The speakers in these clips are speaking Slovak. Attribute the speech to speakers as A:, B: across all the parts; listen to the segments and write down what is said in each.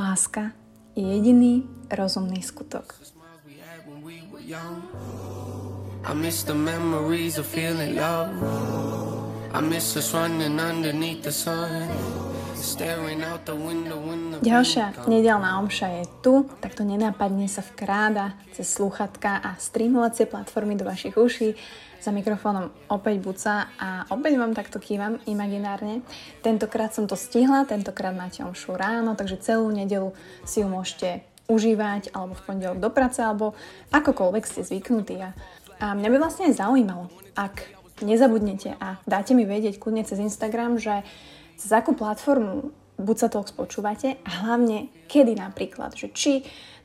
A: Láska je jediný rozumný skutok. I miss the memories of feeling love. I miss us running underneath the sun. Ďalšia nedelná omša je tu, takto nenápadne sa vkráda cez slúchatka a streamovacie platformy do vašich uší. Za mikrofónom opäť Buca a opäť vám takto kývam imaginárne. Tentokrát som to stihla, tentokrát máte omšu ráno, takže celú nedelu si ju môžete užívať alebo v pondelok do práce alebo akokoľvek ste zvyknutí. A, a mňa by vlastne aj zaujímalo, ak nezabudnete a dáte mi vedieť kľudne cez Instagram, že cez akú platformu buď sa Talks počúvate a hlavne kedy napríklad, že či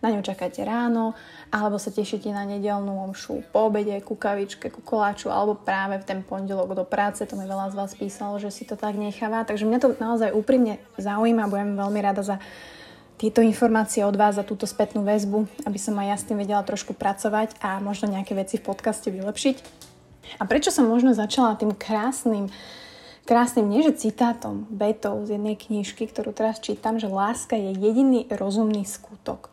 A: na ňu čakáte ráno, alebo sa tešíte na nedelnú omšu po obede, ku kavičke, ku koláču, alebo práve v ten pondelok do práce, to mi veľa z vás písalo, že si to tak necháva, takže mňa to naozaj úprimne zaujíma, budem veľmi rada za tieto informácie od vás, za túto spätnú väzbu, aby som aj ja s tým vedela trošku pracovať a možno nejaké veci v podcaste vylepšiť. A prečo som možno začala tým krásnym krásnym, nie že citátom, betou z jednej knižky, ktorú teraz čítam, že láska je jediný rozumný skutok.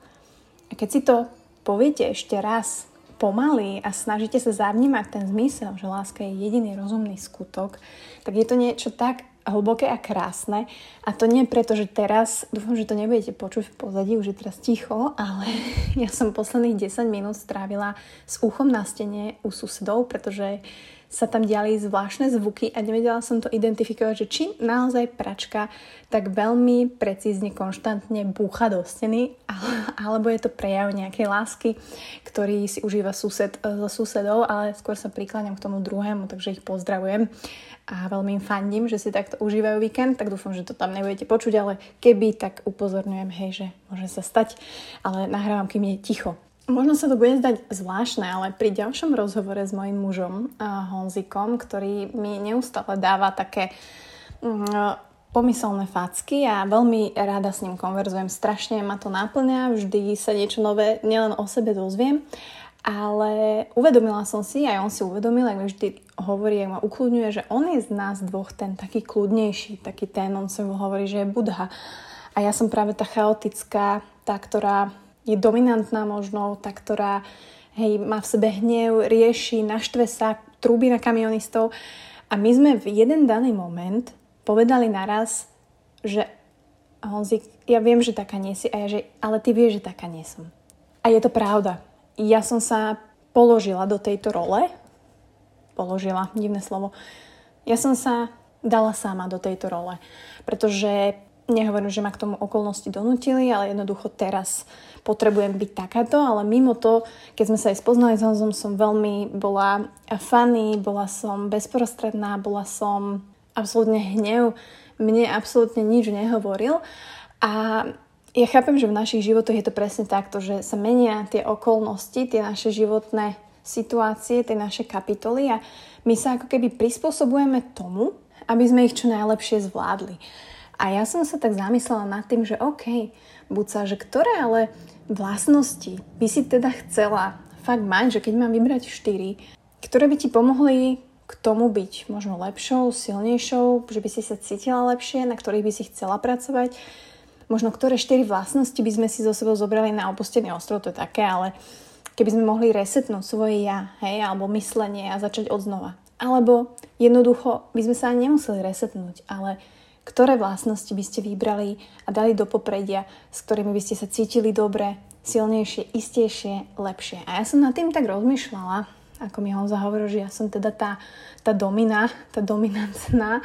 A: A keď si to poviete ešte raz pomaly a snažíte sa zavnímať ten zmysel, že láska je jediný rozumný skutok, tak je to niečo tak hlboké a krásne. A to nie preto, že teraz, dúfam, že to nebudete počuť v pozadí, už je teraz ticho, ale ja som posledných 10 minút strávila s uchom na stene u susedov, pretože sa tam diali zvláštne zvuky a nevedela som to identifikovať, že či naozaj pračka tak veľmi precízne, konštantne búcha do steny, alebo je to prejav nejakej lásky, ktorý si užíva sused so susedov, ale skôr sa prikláňam k tomu druhému, takže ich pozdravujem a veľmi im fandím, že si takto užívajú víkend, tak dúfam, že to tam nebudete počuť, ale keby, tak upozorňujem, hej, že môže sa stať, ale nahrávam, kým je ticho. Možno sa to bude zdať zvláštne, ale pri ďalšom rozhovore s mojim mužom Honzikom, ktorý mi neustále dáva také mm, pomyselné facky a veľmi rada s ním konverzujem. Strašne ma to náplňa, vždy sa niečo nové nielen o sebe dozviem, ale uvedomila som si, aj on si uvedomil, ak mi vždy hovorí, ak ma ukludňuje, že on je z nás dvoch ten taký kľudnejší, taký ten, on sa hovorí, že je budha. A ja som práve tá chaotická, tá, ktorá je dominantná možno, tá, ktorá hej, má v sebe hnev, rieši, naštve sa, trúbi na kamionistov. A my sme v jeden daný moment povedali naraz, že Honzik, ja viem, že taká nie si, a ja, že, ale ty vieš, že taká nie som. A je to pravda. Ja som sa položila do tejto role, položila, divné slovo, ja som sa dala sama do tejto role, pretože nehovorím, že ma k tomu okolnosti donútili, ale jednoducho teraz potrebujem byť takáto, ale mimo to, keď sme sa aj spoznali s Honzom, som veľmi bola funny, bola som bezprostredná, bola som absolútne hnev, mne absolútne nič nehovoril a ja chápem, že v našich životoch je to presne takto, že sa menia tie okolnosti, tie naše životné situácie, tie naše kapitoly a my sa ako keby prispôsobujeme tomu, aby sme ich čo najlepšie zvládli. A ja som sa tak zamyslela nad tým, že OK, Buca, že ktoré ale vlastnosti by si teda chcela fakt mať, že keď mám vybrať 4, ktoré by ti pomohli k tomu byť možno lepšou, silnejšou, že by si sa cítila lepšie, na ktorých by si chcela pracovať. Možno ktoré 4 vlastnosti by sme si zo sebou zobrali na opustený ostrov, to je také, ale keby sme mohli resetnúť svoje ja, hej, alebo myslenie a začať od znova. Alebo jednoducho by sme sa ani nemuseli resetnúť, ale ktoré vlastnosti by ste vybrali a dali do popredia, s ktorými by ste sa cítili dobre, silnejšie, istejšie, lepšie. A ja som nad tým tak rozmýšľala, ako mi Honza hovoril, že ja som teda tá, tá domina, tá dominantná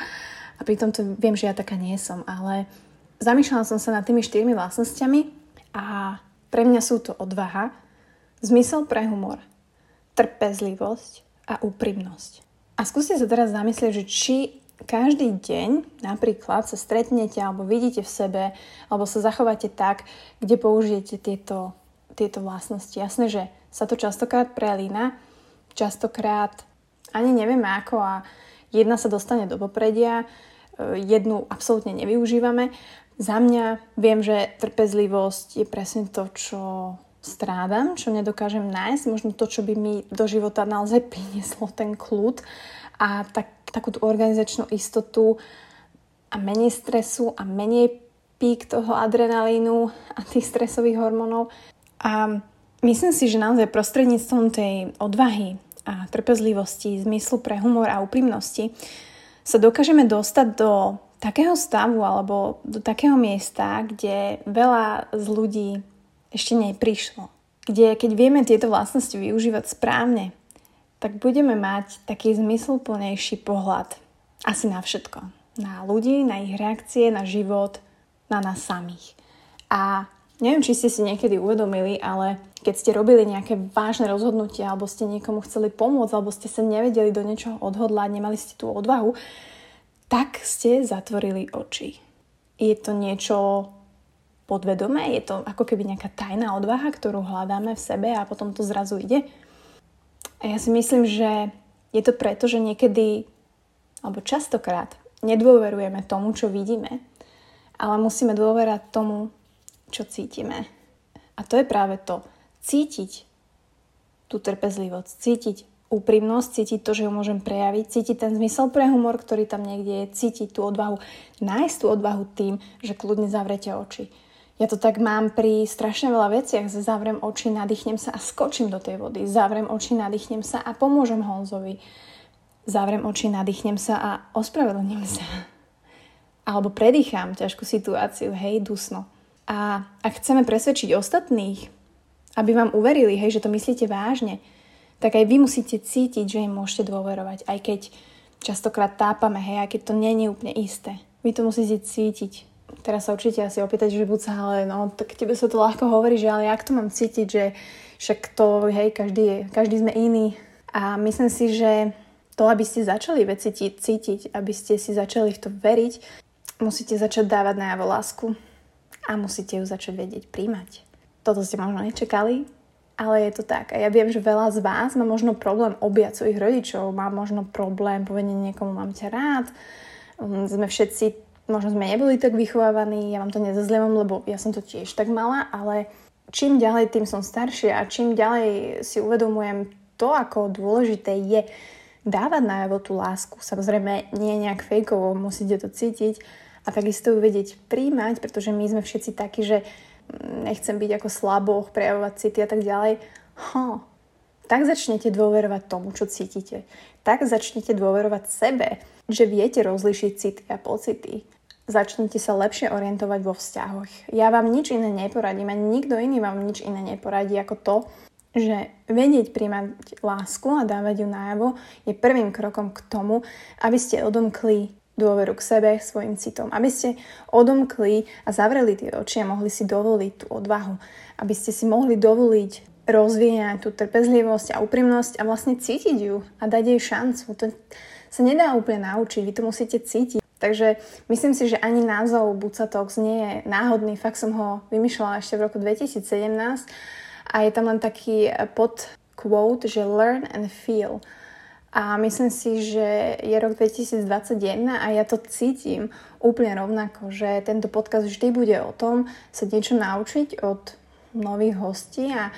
A: a pritom to viem, že ja taká nie som, ale zamýšľala som sa nad tými štyrmi vlastnosťami a pre mňa sú to odvaha, zmysel pre humor, trpezlivosť a úprimnosť. A skúste sa teraz zamyslieť, že či každý deň napríklad sa stretnete alebo vidíte v sebe alebo sa zachováte tak, kde použijete tieto, tieto vlastnosti. Jasné, že sa to častokrát prelína, častokrát ani nevieme ako a jedna sa dostane do popredia, e, jednu absolútne nevyužívame. Za mňa viem, že trpezlivosť je presne to, čo strádam, čo nedokážem nájsť, možno to, čo by mi do života naozaj prinieslo ten kľud a tak, takú tú organizačnú istotu a menej stresu a menej pík toho adrenalínu a tých stresových hormónov. A myslím si, že naozaj prostredníctvom tej odvahy a trpezlivosti, zmyslu pre humor a úprimnosti sa dokážeme dostať do takého stavu alebo do takého miesta, kde veľa z ľudí ešte neprišlo. Kde keď vieme tieto vlastnosti využívať správne, tak budeme mať taký zmysluplnejší pohľad asi na všetko. Na ľudí, na ich reakcie, na život, na nás samých. A neviem, či ste si niekedy uvedomili, ale keď ste robili nejaké vážne rozhodnutie, alebo ste niekomu chceli pomôcť, alebo ste sa nevedeli do niečoho odhodlať, nemali ste tú odvahu, tak ste zatvorili oči. Je to niečo podvedomé, je to ako keby nejaká tajná odvaha, ktorú hľadáme v sebe a potom to zrazu ide. A ja si myslím, že je to preto, že niekedy, alebo častokrát, nedôverujeme tomu, čo vidíme ale musíme dôverať tomu, čo cítime. A to je práve to. Cítiť tú trpezlivosť, cítiť úprimnosť, cítiť to, že ho môžem prejaviť, cítiť ten zmysel pre humor, ktorý tam niekde je, cítiť tú odvahu, nájsť tú odvahu tým, že kľudne zavrete oči. Ja to tak mám pri strašne veľa veciach, zavriem oči, nadýchnem sa a skočím do tej vody. Zavriem oči, nadýchnem sa a pomôžem Honzovi. Zavriem oči, nadýchnem sa a ospravedlním sa alebo predýcham ťažkú situáciu, hej, dusno. A ak chceme presvedčiť ostatných, aby vám uverili, hej, že to myslíte vážne, tak aj vy musíte cítiť, že im môžete dôverovať, aj keď častokrát tápame, hej, aj keď to je úplne isté. Vy to musíte cítiť. Teraz sa určite asi opýtať, že buď sa, ale no, tak tebe sa to ľahko hovorí, že ale jak to mám cítiť, že však to, hej, každý, je, každý sme iný. A myslím si, že to, aby ste začali veci cítiť, aby ste si začali v to veriť, musíte začať dávať najavo lásku a musíte ju začať vedieť príjmať. Toto ste možno nečakali, ale je to tak. A ja viem, že veľa z vás má možno problém objať svojich rodičov, má možno problém povedať niekomu mám ťa rád. Um, sme všetci, možno sme neboli tak vychovávaní, ja vám to nezazlievam, lebo ja som to tiež tak mala, ale čím ďalej, tým som staršia a čím ďalej si uvedomujem to, ako dôležité je dávať najavo tú lásku. Samozrejme, nie nejak fejkovo, musíte to cítiť, a takisto ju vedieť príjmať, pretože my sme všetci takí, že mm, nechcem byť ako slaboch, prejavovať city a tak ďalej. Ho, tak začnete dôverovať tomu, čo cítite. Tak začnete dôverovať sebe, že viete rozlišiť city a pocity. Začnite sa lepšie orientovať vo vzťahoch. Ja vám nič iné neporadím a nikto iný vám nič iné neporadí ako to, že vedieť príjmať lásku a dávať ju najavo je prvým krokom k tomu, aby ste odomkli dôveru k sebe, svojim citom. Aby ste odomkli a zavreli tie oči a mohli si dovoliť tú odvahu. Aby ste si mohli dovoliť rozvíjať tú trpezlivosť a úprimnosť a vlastne cítiť ju a dať jej šancu. To sa nedá úplne naučiť, vy to musíte cítiť. Takže myslím si, že ani názov Buca Talks nie je náhodný, fakt som ho vymýšľala ešte v roku 2017 a je tam len taký pod quote, že learn and feel. A myslím si, že je rok 2021 a ja to cítim úplne rovnako, že tento podcast vždy bude o tom sa niečo naučiť od nových hostí a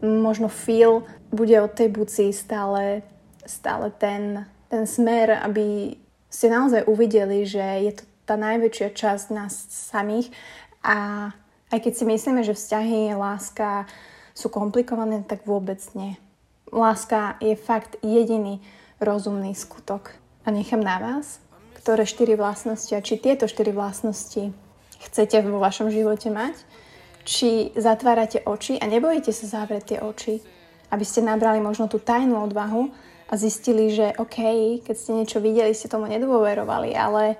A: možno feel bude od tej buci stále, stále ten, ten smer, aby ste naozaj uvideli, že je to tá najväčšia časť nás samých a aj keď si myslíme, že vzťahy, láska sú komplikované, tak vôbec nie. Láska je fakt jediný rozumný skutok. A nechám na vás, ktoré štyri vlastnosti a či tieto štyri vlastnosti chcete vo vašom živote mať, či zatvárate oči a nebojíte sa zavrieť tie oči, aby ste nabrali možno tú tajnú odvahu a zistili, že OK, keď ste niečo videli, ste tomu nedôverovali, ale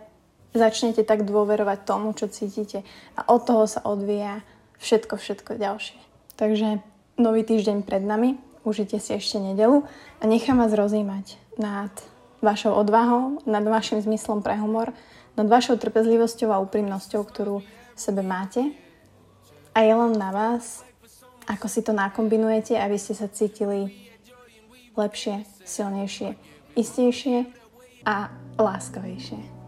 A: začnete tak dôverovať tomu, čo cítite a od toho sa odvíja všetko, všetko ďalšie. Takže nový týždeň pred nami užite si ešte nedelu a nechám vás rozímať nad vašou odvahou, nad vašim zmyslom pre humor, nad vašou trpezlivosťou a úprimnosťou, ktorú v sebe máte. A je len na vás, ako si to nakombinujete, aby ste sa cítili lepšie, silnejšie, istejšie a láskavejšie.